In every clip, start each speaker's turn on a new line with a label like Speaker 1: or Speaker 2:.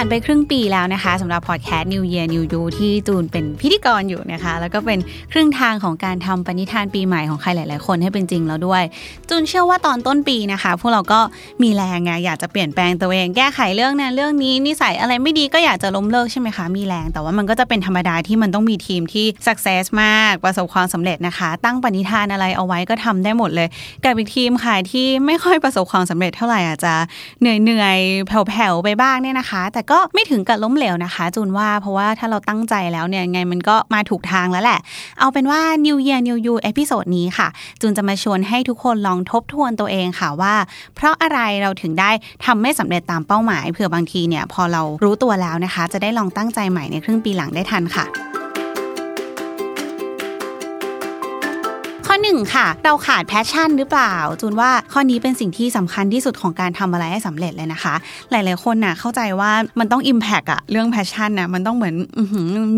Speaker 1: ผ่านไปครึ่งปีแล้วนะคะสำหรับพอดแคสต์ New Year New You ที่จูนเป็นพิธีกรอยู่นะคะ แล้วก็เป็นครึ่งทางของการทำปณิธานปีใหม่ของใครหลาย ๆ คนให้เป็นจริงแล้วด้วย จูนเชื่อว่าตอนต้นปีนะคะ พวกเราก็มีแรงไงอยากจะเปลี่ยนแปลงตัวเองแก้ไขเรื่องนั้นเรื่องนี้นิสัยอะไรไม่ดีก็อยากจะล้มเลิกใช่ไหมคะมีแรง แต่ว่ามันก็จะเป็นธรรมดาที่มันต้องมีทีมที่ success มากประสบความสำเร็จนะคะ ตั้งปณิธานอะไรเอาไว้ก็ทำได้หมดเลยกับอีกทีมค่ะที่ไม่ค่อยประสบความสำเร็จเท่าไหร่อาจจะเหนื่อยๆแผ่วๆไปบ้างเนี่ยนะคะ แต่ก็ไม่ถึงกับล้มเหลวนะคะ จูนว่าเพราะว่าถ้าเราตั้งใจแล้วเนี่ยไงมันก็มาถูกทางแล้วแหละ เอาเป็นว่า New Year New You episode นี้ค่ะ จูนจะมาชวนให้ทุกคนลองทบทวนตัวเองค่ะว่า เพราะอะไรเราถึงได้ทำไม่สำเร็จตามเป้าหมายเผื่อบางทีเนี่ยพอเรารู้ตัวแล้วนะคะ จะได้ลองตั้งใจใหม่ในครึ่งปีหลังได้ทันค่ะ ข้อหนึ่งค่ะ เราขาด passion หรือเปล่า จูนว่าข้อนี้เป็นสิ่งที่สำคัญที่สุดของการทำอะไรให้สำเร็จเลยนะคะ หลาย ๆ คนน่ะเข้าใจว่ามันต้อง Impact อะเรื่อง passion น่ะมันต้องเหมือนอ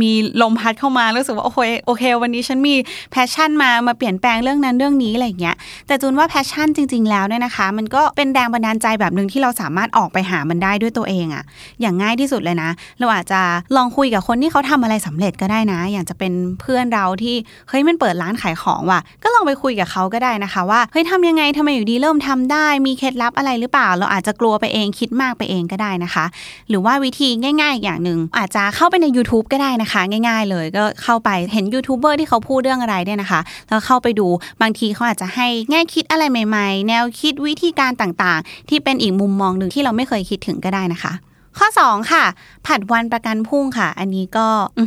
Speaker 1: มีลมพัดเข้ามารู้สึกว่า โอเคโอเค วันนี้ฉันมี passion มามาเปลี่ยนแปลงเรื่องนั้นเรื่องนี้อะไรอย่างเงี้ยแต่จูนว่า passion จริง ๆ แล้วเนี่ยนะคะ มันก็เป็นแรงบันดาลใจแบบหนึ่งที่เราสามารถออกไปหามันได้ด้วยตัวเองอะอย่างง่ายที่สุดเลยนะ เราอาจจะลองคุยกับคนที่เขาทำอะไรสำเร็จก็ได้นะ อย่างจะเป็นเพื่อนเราที่เฮ้ยมันเปิดร้านขายของว่ะก็ลองไปคุยกับเขาก็ได้นะคะว่าเฮ้ยทำยังไงทำไมอยู่ดีเริ่มทำได้ มีเคล็ดลับอะไรหรือเปล่า เราอาจจะกลัวไปเองคิดมากไปเองก็ได้นะคะ หรือว่าวิธีง่ายๆอีกอย่างหนึ่งอาจจะเข้าไปใน YouTube ก็ได้นะคะ ง่าย ๆ เลยก็เข้าไปเห็นยูทูบเบอร์ที่เขาพูดเรื่องอะไรเนี่ยนะคะแล้วเข้าไปดูบางทีเขาอาจจะให้แง่คิดอะไรใหม่ ๆ แนวคิดวิธีการต่างๆ ที่เป็นอีกมุมมองหนึ่งที่เราไม่เคยคิดถึงก็ได้นะคะ ข้อ 2 ค่ะ ผัดวันประกันพุ่งค่ะ อันนี้ก็อ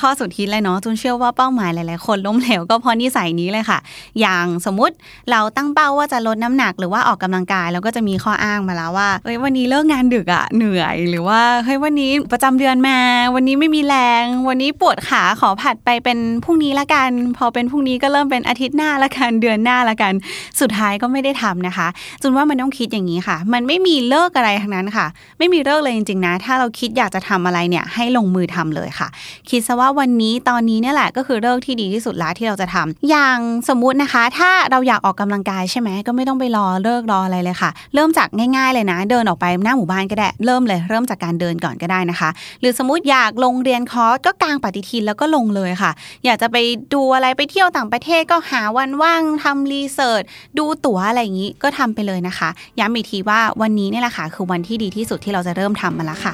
Speaker 1: ข้อสุดฮิตเลยเนาะจุนเชื่อว่าเป้าหมายหลาย ๆ คนล้มเหลวก็เพราะนิสัยนี้เลยค่ะ อย่างสมมุติเราตั้งเป้าว่าจะลดน้ำหนักหรือว่าออกกำลังกาย แล้วก็จะมีข้ออ้างมาแล้วว่าเอ้ยวันนี้เลิกงานดึกอะเหนื่อยหรือว่าเฮ้ยวันนี้ประจำเดือนมา วันนี้ไม่มีแรง วันนี้ปวดขาขอผัดไปเป็นพรุ่งนี้ละกัน พอเป็นพรุ่งนี้ก็เริ่มเป็นอาทิตย์หน้าละกันเดือนหน้าละกัน สุดท้ายก็ไม่ได้ทำนะคะจุนว่ามันต้องคิดอย่างนี้ค่ะ มันไม่มีเลิกอะไรทั้งนั้นค่ะ ไม่มีฤกษ์เลยจริงๆนะ ถ้าเราคิดอยากจะทำอะไรเนี่ยให้ลงมือทำเลยค่ะ คิดซะว่าวันนี้ตอนนี้เนี่ยแหละก็คือฤกษ์ที่ดีที่สุดแล้วที่เราจะทำอย่างสมมุตินะคะ ถ้าเราอยากออกกำลังกายใช่ไหมก็ไม่ต้องไปรอฤกษ์รออะไรเลยค่ะ เริ่มจากง่าย ๆเลยนะ เดินออกไปหน้าหมู่บ้านก็ได้เริ่มเลย เริ่มจากการเดินก่อนก็ได้นะคะ หรือสมมติอยากลงเรียนคอร์สก็กางปฏิทินแล้วก็ลงเลยค่ะ อยากจะไปดูอะไรไปเที่ยวต่างประเทศก็หาวันว่างทำ researchดูตั๋วอะไรอย่างนี้ก็ทำไปเลยนะคะ ย้ำอีกทีว่าวันนี้เนี่ยแหละค่ะคือวันที่ดีที่สุดที่เราจะเริ่มทำมาแล้วค่ะ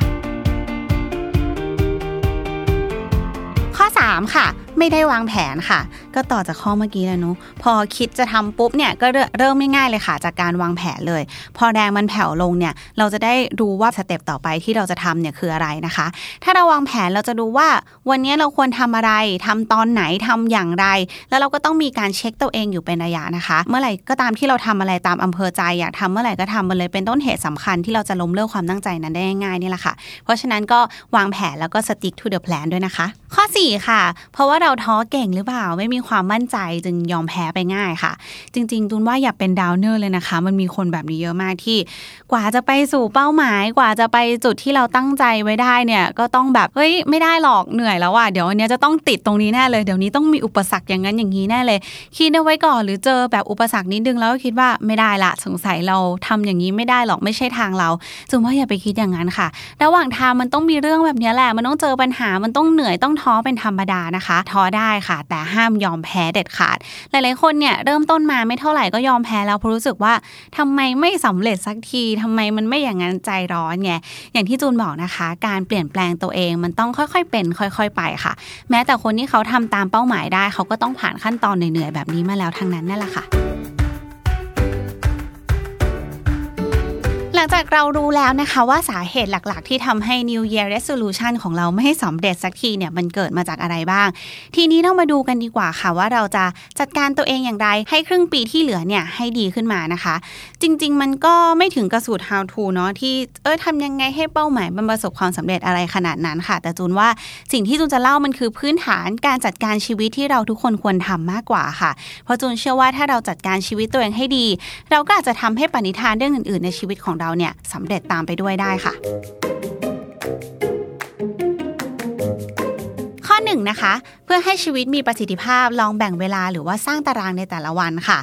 Speaker 1: ข้อ 3 ค่ะ ไม่ได้วางแผนค่ะ ก็ต่อจากข้อเมื่อกี้แล้วเนาะพอคิดจะทำปุ๊บเนี่ยก็เริ่มเริ่มง่ายๆเลยค่ะ จากการวางแผนเลย พอแรงมันแผ่วลงเนี่ยเราจะได้รู้ว่าสเต็ปต่อไปที่เราจะทำเนี่ยคืออะไรนะคะ ถ้าเราวางแผนเราจะดูว่าวันนี้เราควรทำอะไรทำตอนไหนทำอย่างไร แล้วเราก็ต้องมีการเช็คตัวเองอยู่เป็นระยะนะคะ เมื่อไหร่ก็ตามที่เราทำอะไรตามอำเภอใจอยากทำเมื่อไหร่ก็ทำมันเลยเป็นต้นเหตุสำคัญที่เราจะล้มเลิกความตั้งใจนั้นได้ง่ายๆนี่แหละค่ะ เพราะฉะนั้นก็วางแผนแล้วก็ stick to the plan ด้วยนะคะ ข้อ 4 ค่ะ เพราะว่าเราท้อเก่งหรือเปล่า ไม่มีความมั่นใจจึงยอมแพ้ไปง่ายค่ะ จริง ๆตูนว่าอย่าเป็นดาวเนอร์เลยนะคะ มันมีคนแบบนี้เยอะมากที่ กว่าจะไปสู่เป้าหมาย กว่าจะไปจุดที่เราตั้งใจไว้ได้เนี่ย ก็ต้องแบบเฮ้ยไม่ได้หรอกเหนื่อยแล้วอะเดี๋ยววันนี้จะต้องติดตรงนี้แน่เลยเดี๋ยวนี้ต้องมีอุปสรรคอย่างนั้นอย่างนี้แน่เลย คิดเอาไว้ก่อนหรือเจอแบบอุปสรรคนิดนึงแล้วก็คิดว่าไม่ได้ละสงสัยเราทำอย่างนี้ไม่ได้หรอกไม่ใช่ทางเราจึงว่าอย่าไปคิดอย่างนั้นค่ะ ระหว่างทางมันต้องมีเรื่องแบบนี้แหละมันต้องเจอปัญหามันต้องเหนื่อยต้องท้อเป็นธรรมดานะคะท้อได้ค่ะ แต่ห้ามยอมแพ้เด็ดขาด หลายๆคนเนี่ยเริ่มต้นมาไม่เท่าไหร่ก็ยอมแพ้แล้วเพราะรู้สึกว่าทำไมไม่สำเร็จสักทีทำไมมันไม่อย่างนั้นใจร้อนไงอย่างที่จูนบอกนะคะ การเปลี่ยนแปลงตัวเองมันต้องค่อยๆเป็น ค่อย ๆ ไปค่ะ แม้แต่คนที่เขาทำตามเป้าหมายได้ เขาก็ต้องผ่านขั้นตอนเหนื่อยๆแบบนี้มาแล้วทั้งนั้นนั่นแหละค่ะ ลังจากเรารู้แล้วนะคะว่าสาเหตุหลักๆ ที่ทำให้ New Year Resolution ของเราไม่ให้สำเร็จสักทีเนี่ยมันเกิดมาจากอะไรบ้าง ทีนี้เรามาดูกันดีกว่าค่ะว่าเราจะจัดการตัวเองอย่างไร ให้ครึ่งปีที่เหลือเนี่ยให้ดีขึ้นมานะคะ จริง ๆ มันก็ไม่ถึงกระสูตร how to เนาะที่เออทำยังไงให้เป้าหมายมันประสบความสำเร็จอะไรขนาดนั้นค่ะ แต่จูนว่าสิ่งที่จูนจะเล่ามันคือพื้นฐานการจัดการชีวิตที่เราทุกคนควรทำมากกว่าค่ะ เพราะจูนเชื่อว่าถ้าเราจัดการชีวิตตัวเองให้ดี เราก็อาจจะทำให้ปณิธานเรื่องอื่น ๆ ในชีวิตของเราเนี่ยสำเร็จตามไปด้วยได้ค่ะ ข้อหนึ่งนะคะ เพื่อให้ชีวิตมีประสิทธิภาพลองแบ่งเวลาหรือว่าสร้างตารางในแต่ละวันค่ะ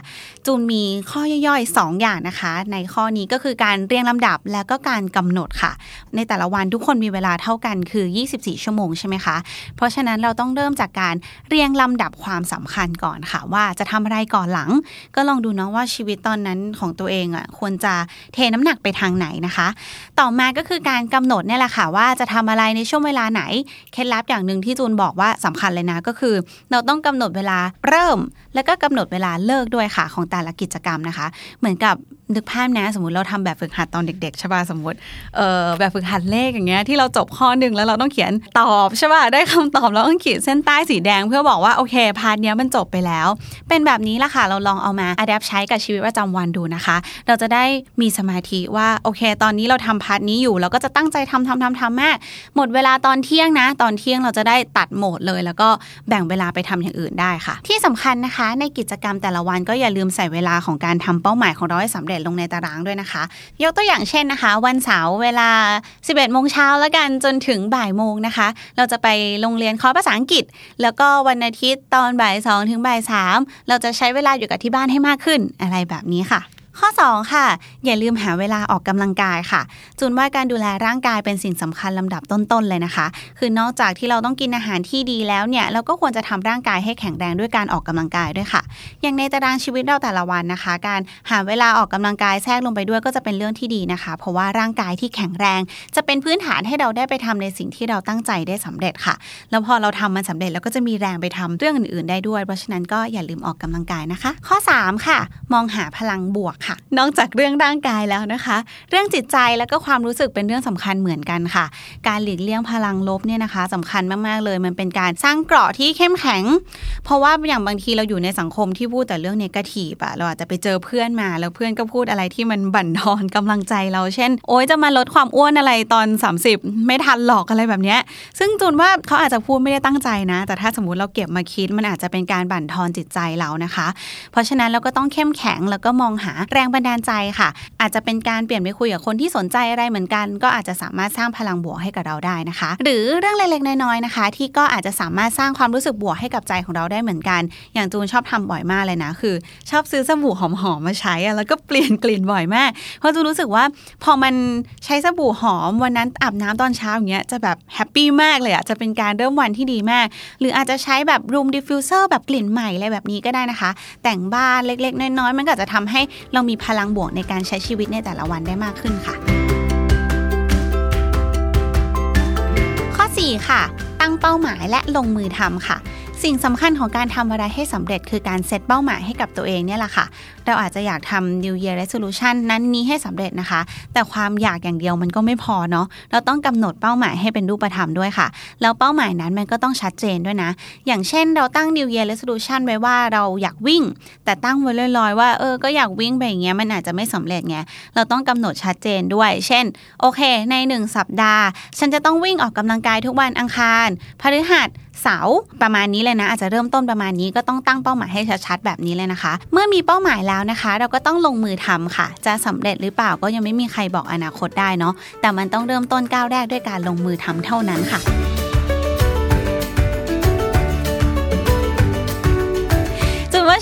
Speaker 1: จูนมีข้อย่อยๆ 2 อย่างนะคะ ในข้อนี้ก็คือการเรียงลำดับแล้วก็การกำหนดค่ะ ในแต่ละวันทุกคนมีเวลาเท่ากันคือ 24 ชั่วโมงใช่ไหมคะ เพราะฉะนั้นเราต้องเริ่มจากการเรียงลำดับความสำคัญก่อนค่ะ ว่าจะทำอะไรก่อนหลัง ก็ลองดูเนาะว่าชีวิตตอนนั้นของตัวเองอะควรจะเทน้ำหนักไปทางไหนนะคะ ต่อมาก็คือการกำหนดเนี่ยแหละค่ะว่าจะทำอะไรในช่วงเวลาไหนเคล็ดลับอย่างหนึ่งที่จูนบอกว่าสำคัญเลยนะก็คือ เราต้องกำหนดเวลาเริ่ม แล้วก็กำหนดเวลาเลิกด้วยค่ะของแต่ละกิจกรรมนะคะ เหมือนกับ นึกภาพนะสมมติเราทำแบบฝึกหัดตอนเด็กๆใช่ป่ะสมมติเอ่อแบบฝึกหัดเลขอย่างเงี้ยที่เราจบข้อหนึ่งแล้วเราต้องเขียนตอบใช่ป่ะได้คำตอบแล้วต้องขีดเส้นใต้สีแดงเพื่อบอกว่าโอเค part เนี้ยมันจบไปแล้ว เป็นแบบนี้ละค่ะเราลองเอามา adapt ใช้กับชีวิตประจำวันดูนะคะ เราจะได้มีสมาธิว่าโอเค ตอนนี้เราทำ part นี้อยู่เราก็จะตั้งใจทำทำทำทำมาก หมดเวลาตอนเที่ยงนะ ตอนเที่ยงเราจะได้ตัดโหมดเลย แล้วก็แบ่งเวลาไปทำอย่างอื่นได้ค่ะ ที่สำคัญนะคะ ในกิจกรรมแต่ละวันก็อย่าลืมใส่เวลาของการทำเป้าหมายของเราให้สำเร็จลงในตารางด้วยนะคะ ยกตัวอย่างเช่นนะคะ วันเสาร์เวลา 11โมงเช้าแล้วกันจนถึงบ่ายโมงนะคะ เราจะไปโรงเรียนคอร์สภาษาอังกฤษ แล้วก็วันอาทิตย์ตอนบ่ายสองถึงบ่ายสามเราจะใช้เวลาอยู่กับที่บ้านให้มากขึ้นอะไรแบบนี้ค่ะ ข้อ 2 ค่ะ อย่าลืมหาเวลาออกกำลังกายค่ะ จูนว่าการดูแลร่างกายเป็นสิ่งสำคัญลำดับต้นๆเลยนะคะ คือนอกจากที่เราต้องกินอาหารที่ดีแล้วเนี่ยเราก็ควรจะทำร่างกายให้แข็งแรงด้วยการออกกำลังกายด้วยค่ะ อย่างในตารางชีวิตเราแต่ละวันนะคะ การหาเวลาออกกำลังกายแทรกลงไปด้วยก็จะเป็นเรื่องที่ดีนะคะ เพราะว่าร่างกายที่แข็งแรง จะเป็นพื้นฐานให้เราได้ไปทำในสิ่งที่เราตั้งใจได้สำเร็จค่ะ แล้วพอเราทำมันสำเร็จเราก็จะมีแรงไปทำเรื่องอื่นๆ ได้ด้วย เพราะฉะนั้นก็อย่าลืมออกกำลังกายนะคะ ข้อ 3 ค่ะ มองหาพลังบวกค่ะ นอกจากเรื่องร่างกายแล้วนะคะ เรื่องจิตใจแล้วก็ความรู้สึกเป็นเรื่องสำคัญเหมือนกันค่ะ การหลีกเลี่ยงพลังลบเนี่ยนะคะสำคัญมากๆเลย มันเป็นการสร้างเกราะที่เข้มแข็ง เพราะว่าอย่างบางทีเราอยู่ในสังคมที่พูดแต่เรื่องเนกาทีฟอะเราอาจจะไปเจอเพื่อนมา แล้วเพื่อนก็พูดอะไรที่มันบั่นทอนกำลังใจเราเช่น โอ๊ยจะมาลดความอ้วนอะไรตอน 30 ไม่ทันหรอกอะไรแบบเนี้ยซึ่งจูนว่าเขาอาจจะพูดไม่ได้ตั้งใจนะ แต่ถ้าสมมติเราเก็บมาคิดมันอาจจะเป็นการบั่นทอนจิตใจเรานะคะ เพราะฉะนั้นเราก็ต้องเข้มแข็งแล้วก็มองหาแรงบันดาลใจค่ะ อาจจะเป็นการเปลี่ยนไปคุยกับคนที่สนใจอะไรเหมือนกัน ก็อาจจะสามารถสร้างพลังบวกให้กับเราได้นะคะ หรือเรื่องเล็กๆน้อยๆนะคะ ที่ก็อาจจะสามารถสร้างความรู้สึกบวกให้กับใจของเราได้เหมือนกัน อย่างจูนชอบทำบ่อยมากเลยนะ คือ ชอบซื้อสบู่หอมๆมาใช้แล้วก็เปลี่ยนกลิ่นบ่อยมาก เพราะจูนรู้สึกว่าพอมันใช้สบู่หอมวันนั้นอาบน้ำตอนเช้าอย่างเงี้ยจะแบบ happy มากเลยอะจะเป็นการเริ่มวันที่ดีมาก หรืออาจจะใช้แบบ room diffuser แบบกลิ่นใหม่อะไรแบบนี้ก็ได้นะคะ แต่งบ้านเล็กๆ น้อยๆมันก็จะทำให้เรามีพลังบวกในการใช้ชีวิตในแต่ละวันได้มากขึ้นค่ะ ข้อ 4 ค่ะ ตั้งเป้าหมายและลงมือทำค่ะ สิ่งสำคัญของการทำอะไรให้สำเร็จคือการเซตเป้าหมายให้กับตัวเองเนี่ยแหละค่ะ เราอาจจะอยากทำ New Year Resolution นั้นนี้ให้สำเร็จนะคะ แต่ความอยากอย่างเดียวมันก็ไม่พอเนาะ เราต้องกำหนดเป้าหมายให้เป็นรูปธรรมด้วยค่ะ แล้วเป้าหมายนั้นมันก็ต้องชัดเจนด้วยนะ อย่างเช่นเราตั้ง New Year Resolution ไว้ว่าเราอยากวิ่ง แต่ตั้งไว้ลอยๆ ว่าเออ ก็อยากวิ่งไปอย่างเงี้ยมันอาจจะไม่สำเร็จไง เราต้องกำหนดชัดเจนด้วย เช่น โอเค ใน 1 สัปดาห์ ฉันจะต้องวิ่งออกกำลังกายทุกวันอังคารพฤหัส เสาร์ประมาณนี้เลยนะ อาจจะเริ่มต้นประมาณนี้ก็ต้องตั้งเป้าหมายให้ชัดๆแบบนี้เลยนะคะ เมื่อมีเป้าหมายแล้วนะคะ เราก็ต้องลงมือทำค่ะ จะสำเร็จหรือเปล่าก็ยังไม่มีใครบอกอนาคตได้เนาะแต่มันต้องเริ่มต้นก้าวแรกด้วยการลงมือทำเท่านั้นค่ะ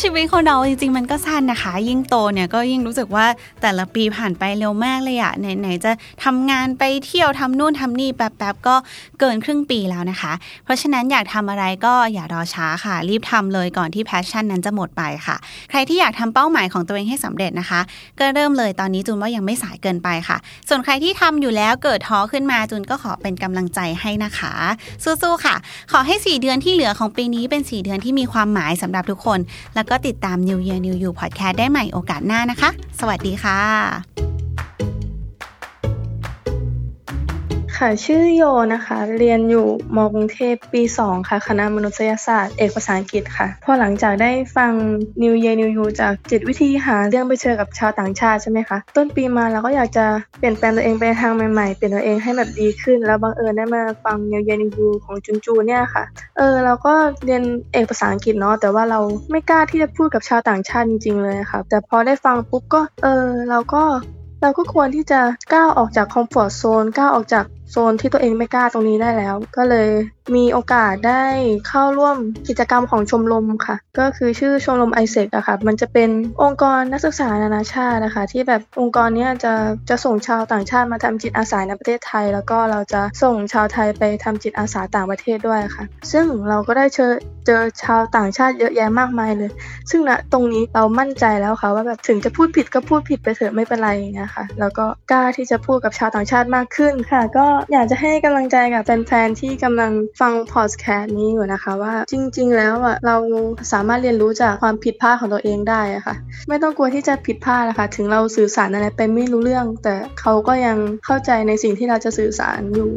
Speaker 1: ชีวิตคนเราจริงๆ มันก็สั้นนะคะ ยิ่งโตเนี่ยก็ยิ่งรู้สึกว่าแต่ละปีผ่านไปเร็วมากเลยอะไหนๆจะทำงานไปเที่ยวทำนู่นทำนี่แป๊บๆก็เกินครึ่งปีแล้วนะคะ เพราะฉะนั้นอยากทำอะไรก็อย่ารอช้าค่ะ รีบทำเลยก่อนที่แพชชั่นนั้นจะหมดไปค่ะ ใครที่อยากทำเป้าหมายของตัวเองให้สำเร็จนะคะ ก็เริ่มเลยตอนนี้จูนว่ายังไม่สายเกินไปค่ะ ส่วนใครที่ทำอยู่แล้วเกิดท้อขึ้นมาจูนก็ขอเป็นกำลังใจให้นะคะ สู้ๆค่ะ ขอให้ 4 เดือนที่เหลือของปีนี้เป็น 4 เดือนที่มีความหมายสำหรับทุกคน แล้วก็ติดตาม New Year New You Podcast ได้ใหม่โอกาสหน้านะคะ สวัสดีค่ะ
Speaker 2: ค่ะ ชื่อโยนะคะ เรียนอยู่มกรุงเทพปี 2 ค่ะ คณะมนุษยศาสตร์ เอกภาษาอังกฤษค่ะ พอหลังจากได้ฟัง New Year New You จากจิตวิธีหาเรื่องไปเจอกับชาวต่างชาติใช่ไหมคะ ต้นปีมาเราก็อยากจะเปลี่ยนแปลงตัวเองไปทางใหม่ๆ เปลี่ยนตัวเองให้แบบดีขึ้น แล้วบังเอิญได้มาฟัง New Year New You ของจุนจูเนี่ยค่ะ เออเราก็เรียนเอกภาษาอังกฤษเนาะ แต่ว่าเราไม่กล้าที่จะพูดกับชาวต่างชาติจริงๆเลยค่ะ แต่พอได้ฟังปุ๊บก็ เออเราก็เราก็ควรที่จะก้าวออกจาก comfort zone ก้าวออกจากโซนที่ตัวเองไม่กล้าตรงนี้ได้แล้ว ก็เลยมีโอกาสได้เข้าร่วมกิจกรรมของชมรมค่ะ ก็คือชื่อชมรม AIESEC อะค่ะ มันจะเป็นองค์กรนักศึกษานานาชาตินะคะ ที่แบบองค์กรนี้จะจะส่งชาวต่างชาติมาทำจิตอาสาในประเทศไทย แล้วก็เราจะส่งชาวไทยไปทำจิตอาสาต่างประเทศด้วยค่ะ ซึ่งเราก็ได้เจอเจอชาวต่างชาติเยอะแยะมากมายเลย ซึ่งณตรงนี้เรามั่นใจแล้วค่ะว่าแบบถึงจะพูดผิดก็พูดผิดไปเถอะไม่เป็นไรนะคะแล้วก็กล้าที่จะพูดกับชาวต่างชาติมากขึ้นค่ะ ก็อยากจะให้กำลังใจกับแฟนๆที่กำลังฟังพอดแคสต์นี้อยู่นะคะ ว่าจริง ๆ แล้วอะเราสามารถเรียนรู้จากความผิดพลาดของตัวเองได้ะค่ะ ไม่ต้องกลัวที่จะผิดพลาดนะคะถึงเราสื่อสารอะไรไปไม่รู้เรื่อง แต่เขาก็ยังเข้าใจในสิ่งที่เราจะสื่อสารอยู่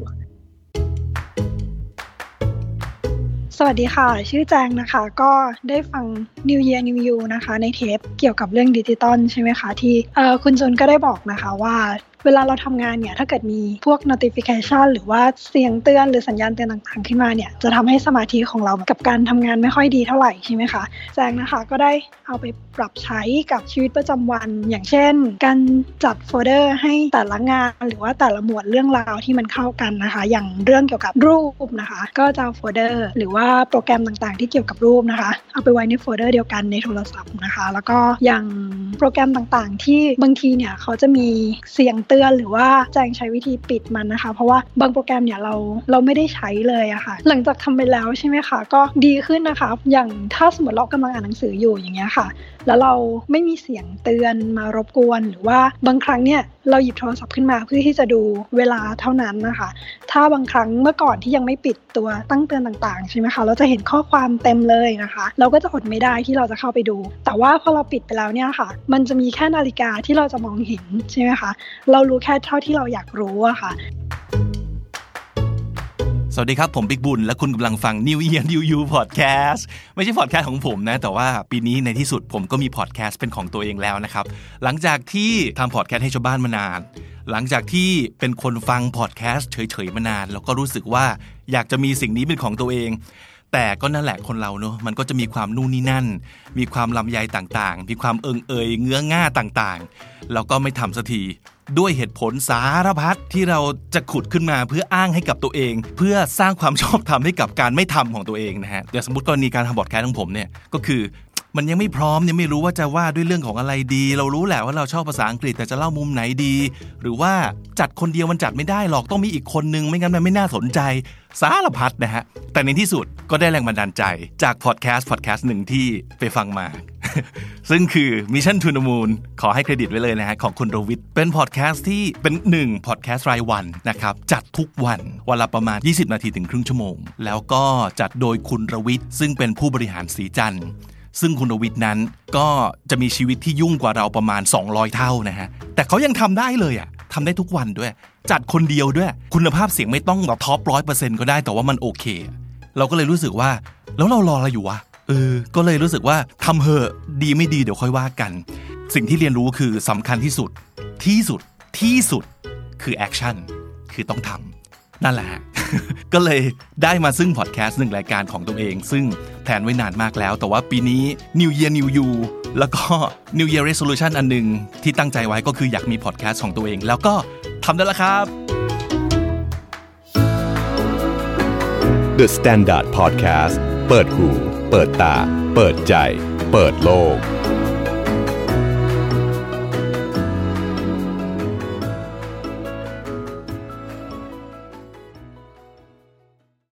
Speaker 3: สวัสดีค่ะ ชื่อแจงนะคะ ก็ได้ฟัง New Year New You นะคะ ในเทปเกี่ยวกับเรื่องดิจิตอลใช่ไหมคะ ที่คุณจนก็ได้บอกนะคะว่า เวลาเราทำงานเนี่ยถ้าเกิดมีพวก notification หรือว่าเสียงเตือนหรือสัญญาณเตือนต่างๆ ขึ้นมาเนี่ยจะทำให้สมาธิของเรากับการทำงานไม่ค่อยดีเท่าไหร่ใช่ไหมคะแจงนะคะก็ได้เอาไปปรับใช้กับชีวิตประจำวัน อย่างเช่น การจัดโฟลเดอร์ให้แต่ละงาน หรือว่าแต่ละหมวดเรื่องราวที่มันเข้ากันนะคะ อย่างเรื่องเกี่ยวกับรูปนะคะ ก็จะโฟลเดอร์หรือว่าโปรแกรมต่างๆ ที่เกี่ยวกับรูปนะคะ เอาไปไว้ในโฟลเดอร์เดียวกันในโทรศัพท์นะคะ แล้วก็อย่างโปรแกรมต่างๆ ที่บางทีเนี่ยเขาจะมีเสียงเตือนหรือว่าแจงใช้วิธีปิดมันนะคะ เพราะว่าบางโปรแกรมเนี่ยเราเราไม่ได้ใช้เลยอะคะ่ะ หลังจากทำไปแล้วใช่ไหมคะก็ดีขึ้นนะคะ อย่างถ้าสมมติเรากำลังอ่านหนังสืออยู่อย่างเงี้ยค่ะ แล้วเราไม่มีเสียงเตือนมารบกวน หรือว่าบางครั้งเนี่ยเราหยิบโทรศัพท์ขึ้นมาเพื่อที่จะดูเวลาเท่านั้นนะคะ ถ้าบางครั้งเมื่อก่อนที่ยังไม่ปิดตัวตั้งเตือนต่างๆใช่ไหมคะเราจะเห็นข้อความเต็มเลยนะคะ เราก็จะอดไม่ได้ที่เราจะเข้าไปดู แต่ว่าพอเราปิดไปแล้วเนี่ยค่ะ มันจะมีแค่นาฬิกาที่เราจะมองเห็นใช่ไหมคะเรารู้แค่เท่าที่เราอยากรู้อะค่ะ
Speaker 4: วัสดีครับ ผมบิ๊กบุญ และคุณกำลังฟัง New Year New You Podcast ไม่ใช่พอดแคสต์ของผมนะ แต่ว่าปีนี้ในที่สุดผมก็มีพอดแคสต์เป็นของตัวเองแล้วนะครับ หลังจากที่ทำพอดแคสต์ให้ชาวบ้านมานาน หลังจากที่เป็นคนฟังพอดแคสต์เฉยๆมานาน แล้วก็รู้สึกว่าอยากจะมีสิ่งนี้เป็นของตัวเอง แต่ก็นั่นแหละคนเราเนอะมันก็จะมีความนู่นนี่นั่น มีความลำยายต่างๆ มีความเอิงเอยเงื้อง่าต่างๆ แล้วก็ไม่ทำสักทีด้วยเหตุผลสารพัดที่เราจะขุดขึ้นมาเพื่ออ้างให้กับตัวเอง เพื่อสร้างความชอบธรรมให้กับการไม่ทำของตัวเองนะฮะอย่างสมมติกรณีการทำบอดแคสต์ของผมเนี่ยก็คือ มันยังไม่พร้อมยังไม่รู้ว่าจะว่าด้วยเรื่องของอะไรดี เรารู้แหละว่าเราชอบภาษาอังกฤษแต่จะเล่ามุมไหนดี หรือว่าจัดคนเดียวมันจัดไม่ได้หรอกต้องมีอีกคนนึงไม่งั้นมันไม่น่าสนใจสารพัดนะฮะ แต่ในที่สุดก็ได้แรงบันดาลใจจากพอดแคสต์พอดแคสต์หนึ่งที่ไปฟังมา ซึ่งคือ Mission to the Moon ขอให้เครดิตไว้เลยนะฮะของคุณโรวิทเป็นพอดแคสต์ที่เป็นหนึ่งพอดแคสต์รายวันนะครับ จัดทุกวันวันละประมาณ 20 นาทีถึงครึ่งชั่วโมง แล้วก็จัดโดยคุณรวิทซึ่งเป็นผู้บริหารสีจันทร์ ซึ่งคุณวิทย์นั้นก็จะมีชีวิตที่ยุ่งกว่าเราประมาณ 200 เท่านะฮะ แต่เขายังทำได้เลยอะทำได้ทุกวันด้วย จัดคนเดียวด้วย คุณภาพเสียงไม่ต้องแบบท็อปร้อยเปอร์เซ็นต์ก็ได้แต่ว่ามันโอเค เราก็เลยรู้สึกว่าแล้วเรารออะไรอยู่วะเออ ก็เลยรู้สึกว่าทำเหอะดีไม่ดีเดี๋ยวค่อยว่ากัน สิ่งที่เรียนรู้คือสำคัญที่สุด ที่สุดที่สุดคือ action คือต้องทำ นั่นแหละ ก็เลยได้มาซึ่งพอดแคสต์หนึ่งรายการของตัวเอง ซึ่งแผนไว้นานมากแล้ว แต่ว่าปีนี้ New Year New You แล้วก็ New Year Resolution อันหนึ่งที่ตั้งใจไว้ก็คืออยากมีพอดแคสต์ของตัวเอง แล้วก็ทำได้แล้วครับ
Speaker 5: The Standard Podcast เปิดหู เปิดตา เปิดใจ เปิดโลก